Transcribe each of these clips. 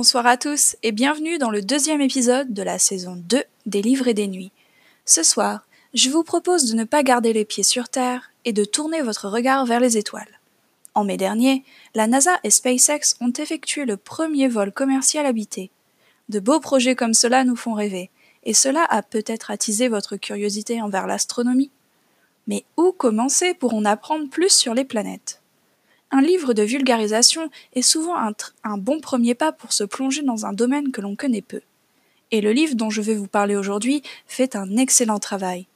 Bonsoir à tous et bienvenue dans le deuxième épisode de la saison 2 des Livres et des Nuits. Ce soir, je vous propose de ne pas garder les pieds sur Terre et de tourner votre regard vers les étoiles. En mai dernier, la NASA et SpaceX ont effectué le premier vol commercial habité. De beaux projets comme cela nous font rêver, et cela a peut-être attisé votre curiosité envers l'astronomie. Mais où commencer pour en apprendre plus sur les planètes? Un livre de vulgarisation est souvent un, bon premier pas pour se plonger dans un domaine que l'on connaît peu. Et le livre dont je vais vous parler aujourd'hui fait un excellent travail.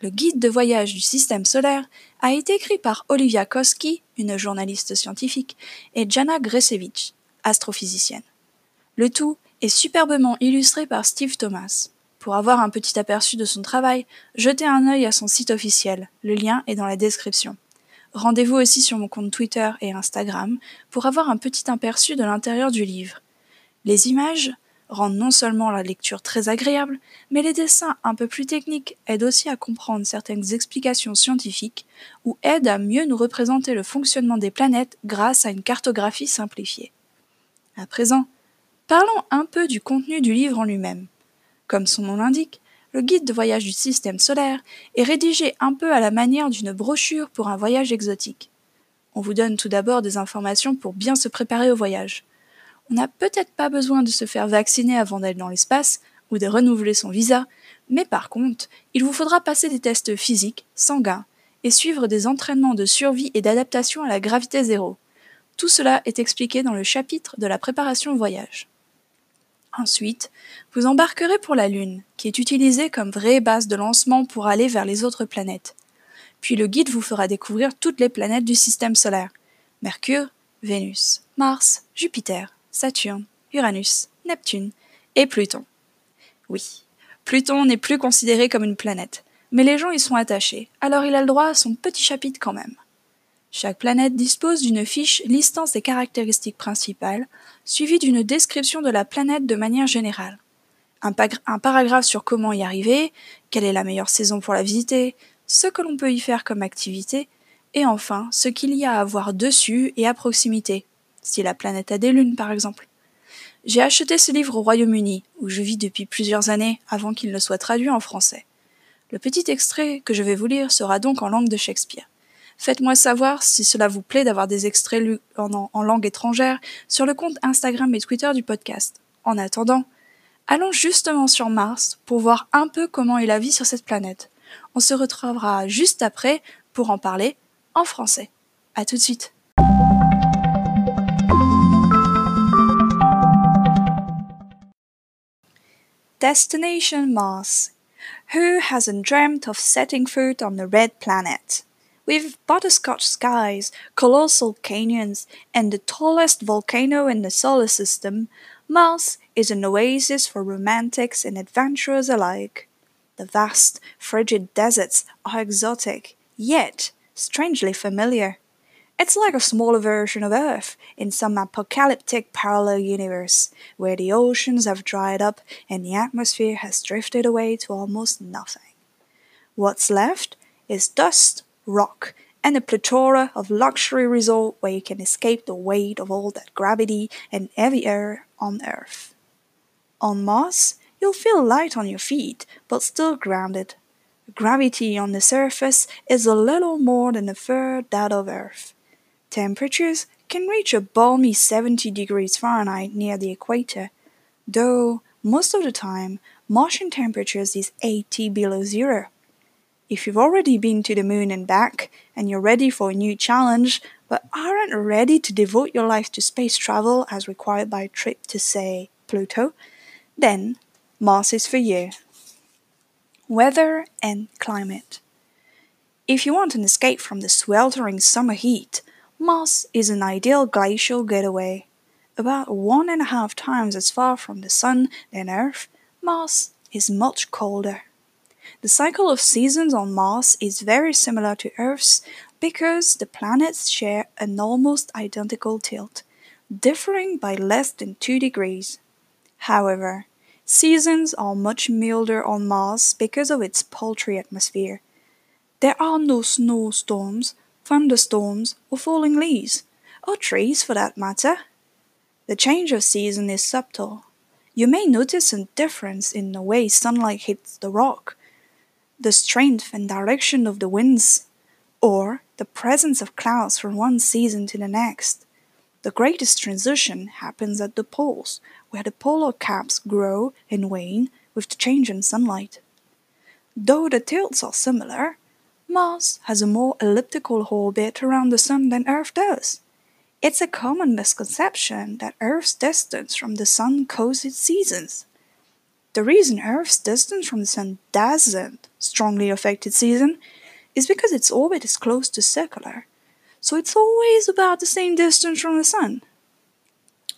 Le guide de voyage du système solaire a été écrit par Olivia Koski, une journaliste scientifique, et Jana Gresevich, astrophysicienne. Le tout est superbement illustré par Steve Thomas. Pour avoir un petit aperçu de son travail, jetez un œil à son site officiel, le lien est dans la description. Rendez-vous aussi sur mon compte Twitter et Instagram pour avoir un petit aperçu de l'intérieur du livre. Les images rendent non seulement la lecture très agréable, mais les dessins un peu plus techniques aident aussi à comprendre certaines explications scientifiques ou aident à mieux nous représenter le fonctionnement des planètes grâce à une cartographie simplifiée. À présent, parlons un peu du contenu du livre en lui-même. Comme son nom l'indique, le guide de voyage du système solaire est rédigé un peu à la manière d'une brochure pour un voyage exotique. On vous donne tout d'abord des informations pour bien se préparer au voyage on n'a peut-être pas besoin de se faire vacciner avant d'aller dans l'espace ou de renouveler son visa, mais par contre, il vous faudra passer des tests physiques, sanguins, et suivre des entraînements de survie et d'adaptation à la gravité zéro. Tout cela est expliqué dans le chapitre de la préparation au voyage. Ensuite, vous embarquerez pour la Lune, qui est utilisée comme vraie base de lancement pour aller vers les autres planètes. Puis le guide vous fera découvrir toutes les planètes du système solaire. Mercure, Vénus, Mars, Jupiter, Saturne, Uranus, Neptune et Pluton. Oui, Pluton n'est plus considéré comme une planète, mais les gens y sont attachés, alors il a le droit à son petit chapitre quand même. Chaque planète dispose d'une fiche listant ses caractéristiques principales, suivie d'une description de la planète de manière générale. Un, paragraphe sur comment y arriver, quelle est la meilleure saison pour la visiter, ce que l'on peut y faire comme activité, et enfin ce qu'il y a à voir dessus et à proximité, si la planète a des lunes par exemple. J'ai acheté ce livre au Royaume-Uni, où je vis depuis plusieurs années avant qu'il ne soit traduit en français. Le petit extrait que je vais vous lire sera donc en langue de Shakespeare. Faites-moi savoir si cela vous plaît d'avoir des extraits lus en, langue étrangère sur le compte Instagram et Twitter du podcast. En attendant, allons justement sur Mars pour voir un peu comment est la vie sur cette planète. On se retrouvera juste après pour en parler en français. À tout de suite. Destination Mars. Who hasn't dreamt of setting foot on the red planet? With butterscotch skies, colossal canyons, and the tallest volcano in the solar system, Mars is an oasis for romantics and adventurers alike. The vast, frigid deserts are exotic, yet strangely familiar. It's like a smaller version of Earth in some apocalyptic parallel universe where the oceans have dried up and the atmosphere has drifted away to almost nothing. What's left is dust, rock, and a plethora of luxury resort where you can escape the weight of all that gravity and heavy air on Earth. On Mars, you'll feel light on your feet, but still grounded. Gravity on the surface is a little more than a third that of Earth. Temperatures can reach a balmy 70 degrees Fahrenheit near the equator, though most of the time Martian temperatures is 80 below zero. If you've already been to the moon and back and you're ready for a new challenge, but aren't ready to devote your life to space travel as required by a trip to, say, Pluto, then Mars is for you. Weather and climate. If you want an escape from the sweltering summer heat, Mars is an ideal glacial getaway. About one and a half times as far from the Sun than Earth, Mars is much colder. The cycle of seasons on Mars is very similar to Earth's because the planets share an almost identical tilt, differing by less than 2 degrees. However, seasons are much milder on Mars because of its paltry atmosphere. There are no snowstorms, thunderstorms, or falling leaves, or trees for that matter. The change of season is subtle. You may notice a difference in the way sunlight hits the rock, the strength and direction of the winds, or the presence of clouds from one season to the next. The greatest transition happens at the poles, where the polar caps grow and wane with the change in sunlight. Though the tilts are similar, Mars has a more elliptical orbit around the Sun than Earth does. It's a common misconception that Earth's distance from the Sun causes seasons. The reason Earth's distance from the Sun doesn't strongly affected season is because its orbit is close to circular, so it's always about the same distance from the Sun.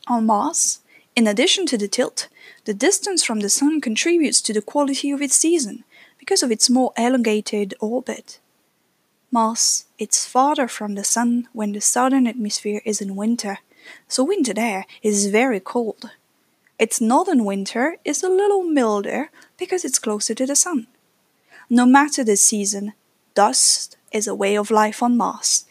On Mars, in addition to the tilt, the distance from the Sun contributes to the quality of its season because of its more elongated orbit. Mars is farther from the Sun when the southern hemisphere is in winter, so winter there is very cold. Its northern winter is a little milder because it's closer to the Sun. No matter the season, dust is a way of life on Mars.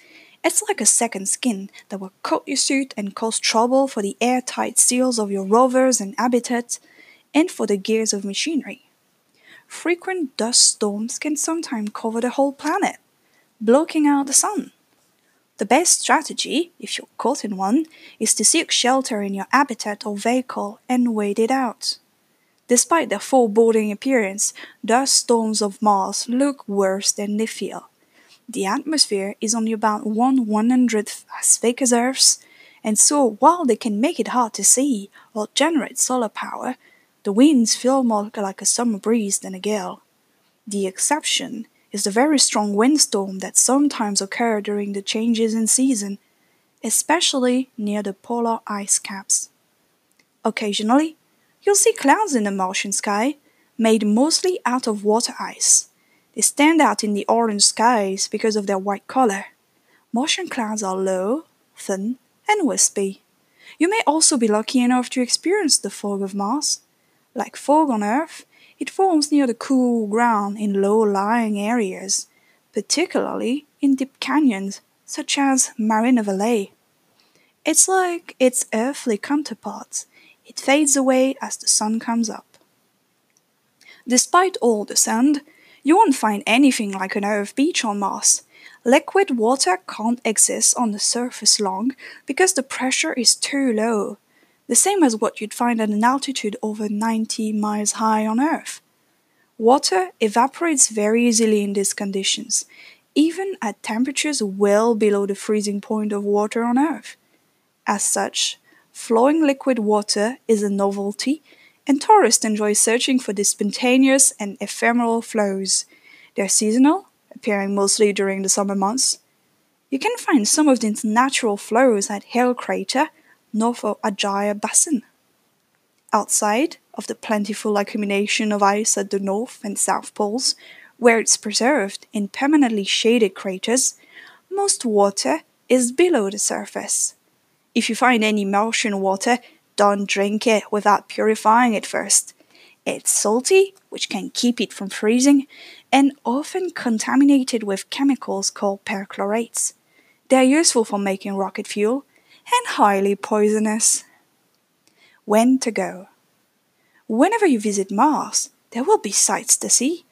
It's like a second skin that will coat your suit and cause trouble for the airtight seals of your rovers and habitats and for the gears of machinery. Frequent dust storms can sometimes cover the whole planet blocking out the sun. The best strategy, if you're caught in one, is to seek shelter in your habitat or vehicle and wait it out. Despite their foreboding appearance, dust storms of Mars look worse than they feel. The atmosphere is only about one one hundredth as thick as Earth's, and so while they can make it hard to see or generate solar power, the winds feel more like a summer breeze than a gale. The exception is the very strong windstorm that sometimes occur during the changes in season, especially near the polar ice caps. Occasionally, you'll see clouds in the Martian sky, made mostly out of water ice. They stand out in the orange skies because of their white color. Martian clouds are low, thin, and wispy. You may also be lucky enough to experience the fog of Mars. Like fog on Earth, it forms near the cool ground in low-lying areas, particularly in deep canyons such as Marina Valley. It's like its earthly counterparts. It fades away as the sun comes up. Despite all the sand, you won't find anything like an Earth beach on Mars. Liquid water can't exist on the surface long because the pressure is too low the same as what you'd find at an altitude over 90 miles high on Earth. Water evaporates very easily in these conditions, even at temperatures well below the freezing point of water on Earth. As such, flowing liquid water is a novelty, and tourists enjoy searching for these spontaneous and ephemeral flows. They're seasonal, appearing mostly during the summer months. You can find some of these natural flows at Hale Crater north of Ajaia Basin. Outside of the plentiful accumulation of ice at the north and south poles, where it's preserved in permanently shaded craters, most water is below the surface. If you find any Martian water, don't drink it without purifying it first. It's salty, which can keep it from freezing, and often contaminated with chemicals called perchlorates. They are useful for making rocket fuel and highly poisonous. When to go? Whenever you visit Mars, there will be sights to see.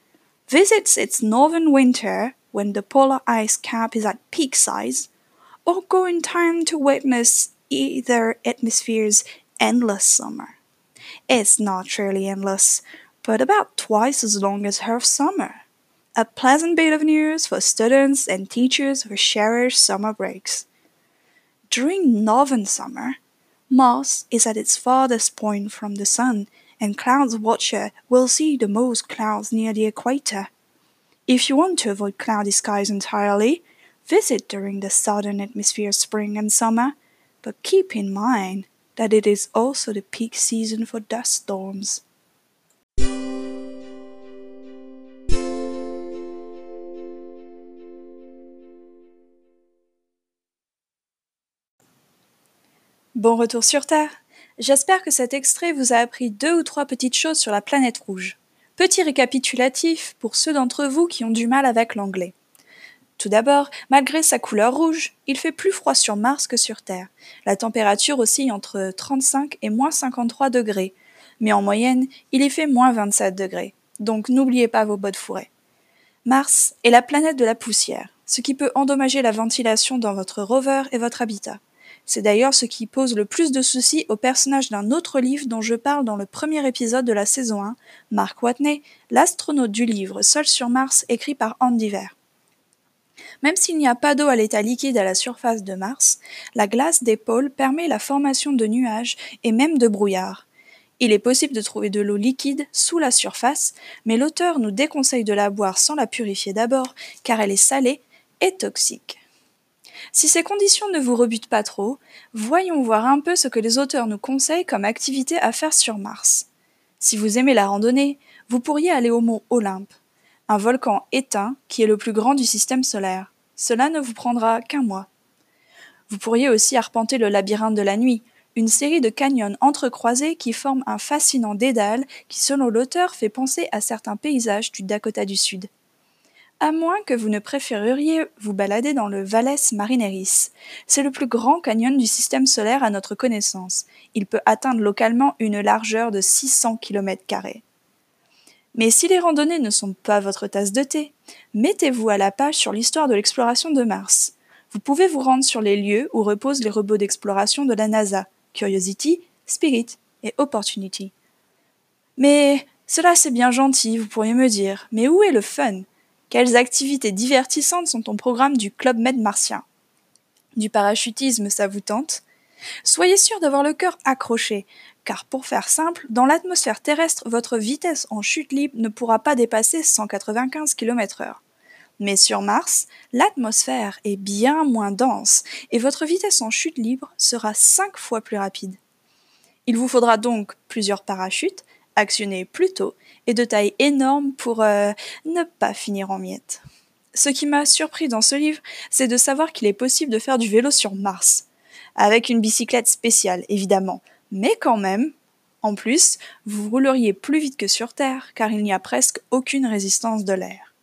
Visit its northern winter when the polar ice cap is at peak size, or go in time to witness either atmosphere's endless summer. It's not really endless, but about twice as long as Earth's summer. A pleasant bit of news for students and teachers who cherish summer breaks. During northern summer, Mars is at its farthest point from the Sun, and clouds watcher will see the most clouds near the equator. If you want to avoid cloudy skies entirely, visit during the southern hemisphere spring and summer, but keep in mind that it is also the peak season for dust storms. Bon retour sur Terre. J'espère que cet extrait vous a appris deux ou trois petites choses sur la planète rouge. Petit récapitulatif pour ceux d'entre vous qui ont du mal avec l'anglais. Tout d'abord, malgré sa couleur rouge, il fait plus froid sur Mars que sur Terre. La température oscille entre 35 et moins 53 degrés, mais en moyenne, il y fait moins 27 degrés. Donc n'oubliez pas vos bottes fourrées. Mars est la planète de la poussière, ce qui peut endommager la ventilation dans votre rover et votre habitat. C'est d'ailleurs ce qui pose le plus de soucis au personnage d'un autre livre dont je parle dans le premier épisode de la saison 1, Mark Watney, l'astronaute du livre Seul sur Mars écrit par Andy Ver. Même s'il n'y a pas d'eau à l'état liquide à la surface de Mars, la glace des pôles permet la formation de nuages et même de brouillards. Il est possible de trouver de l'eau liquide sous la surface, mais l'auteur nous déconseille de la boire sans la purifier d'abord, car elle est salée et toxique. Si ces conditions ne vous rebutent pas trop, voyons voir un peu ce que les auteurs nous conseillent comme activité à faire sur Mars. Si vous aimez la randonnée, vous pourriez aller au mont Olympe, un volcan éteint qui est le plus grand du système solaire. Cela ne vous prendra qu'un mois. Vous pourriez aussi arpenter le labyrinthe de la nuit, une série de canyons entrecroisés qui forment un fascinant dédale qui, selon l'auteur, fait penser à certains paysages du Dakota du Sud à moins que vous ne préféreriez vous balader dans le Valles Marineris. C'est le plus grand canyon du système solaire à notre connaissance. Il peut atteindre localement une largeur de 600 km. Mais si les randonnées ne sont pas votre tasse de thé, mettez-vous à la page sur l'histoire de l'exploration de Mars. Vous pouvez vous rendre sur les lieux où reposent les robots d'exploration de la NASA, Curiosity, Spirit et Opportunity. Mais cela c'est bien gentil, vous pourriez me dire, mais où est le fun? Quelles activités divertissantes sont au programme du Club Med martien? Du parachutisme, ça vous tente? Soyez sûr d'avoir le cœur accroché, car pour faire simple, dans l'atmosphère terrestre, votre vitesse en chute libre ne pourra pas dépasser 195 km/h. Mais sur Mars, l'atmosphère est bien moins dense et votre vitesse en chute libre sera 5 fois plus rapide. Il vous faudra donc plusieurs parachutes, actionnés plus tôt et de taille énorme pour euh, ne pas finir en miettes. Ce qui m'a surpris dans ce livre, c'est de savoir qu'il est possible de faire du vélo sur Mars. Avec une bicyclette spéciale, évidemment. Mais quand même, en plus, vous rouleriez plus vite que sur Terre, car il n'y a presque aucune résistance de l'air.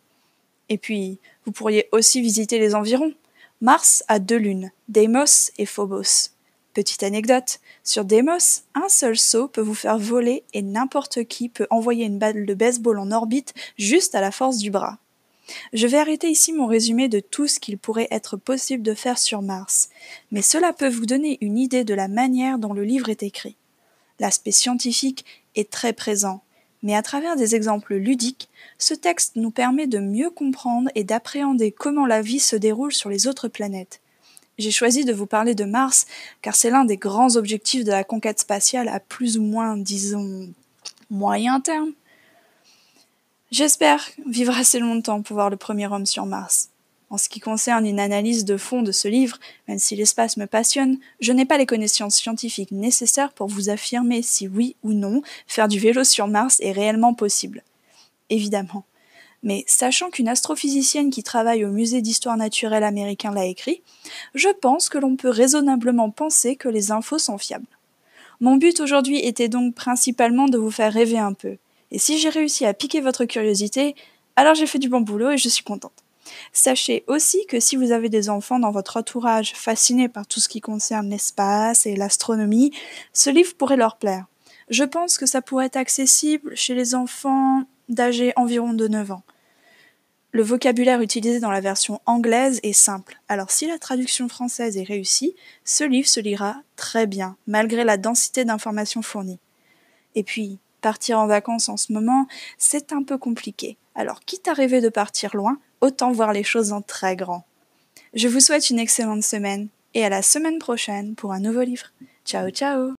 Et puis, vous pourriez aussi visiter les environs. Mars a deux lunes, Deimos et Phobos. Petite anecdote, sur Deimos, un seul saut peut vous faire voler et n'importe qui peut envoyer une balle de baseball en orbite juste à la force du bras. Je vais arrêter ici mon résumé de tout ce qu'il pourrait être possible de faire sur Mars, mais cela peut vous donner une idée de la manière dont le livre est écrit. L'aspect scientifique est très présent, mais à travers des exemples ludiques, ce texte nous permet de mieux comprendre et d'appréhender comment la vie se déroule sur les autres planètes, j'ai choisi de vous parler de Mars car c'est l'un des grands objectifs de la conquête spatiale à plus ou moins, disons, moyen terme. J'espère vivre assez longtemps pour voir le premier homme sur Mars. En ce qui concerne une analyse de fond de ce livre, même si l'espace me passionne, je n'ai pas les connaissances scientifiques nécessaires pour vous affirmer si oui ou non faire du vélo sur Mars est réellement possible. Évidemment, mais sachant qu'une astrophysicienne qui travaille au musée d'histoire naturelle américain l'a écrit, je pense que l'on peut raisonnablement penser que les infos sont fiables. Mon but aujourd'hui était donc principalement de vous faire rêver un peu. Et si j'ai réussi à piquer votre curiosité, alors j'ai fait du bon boulot et je suis contente. Sachez aussi que si vous avez des enfants dans votre entourage fascinés par tout ce qui concerne l'espace et l'astronomie, ce livre pourrait leur plaire. Je pense que ça pourrait être accessible chez les enfants d'âge environ de 9 ans. Le vocabulaire utilisé dans la version anglaise est simple, alors si la traduction française est réussie, ce livre se lira très bien, malgré la densité d'informations fournies. Et puis, partir en vacances en ce moment, c'est un peu compliqué. Alors, quitte à rêver de partir loin, autant voir les choses en très grand. Je vous souhaite une excellente semaine et à la semaine prochaine pour un nouveau livre. Ciao ciao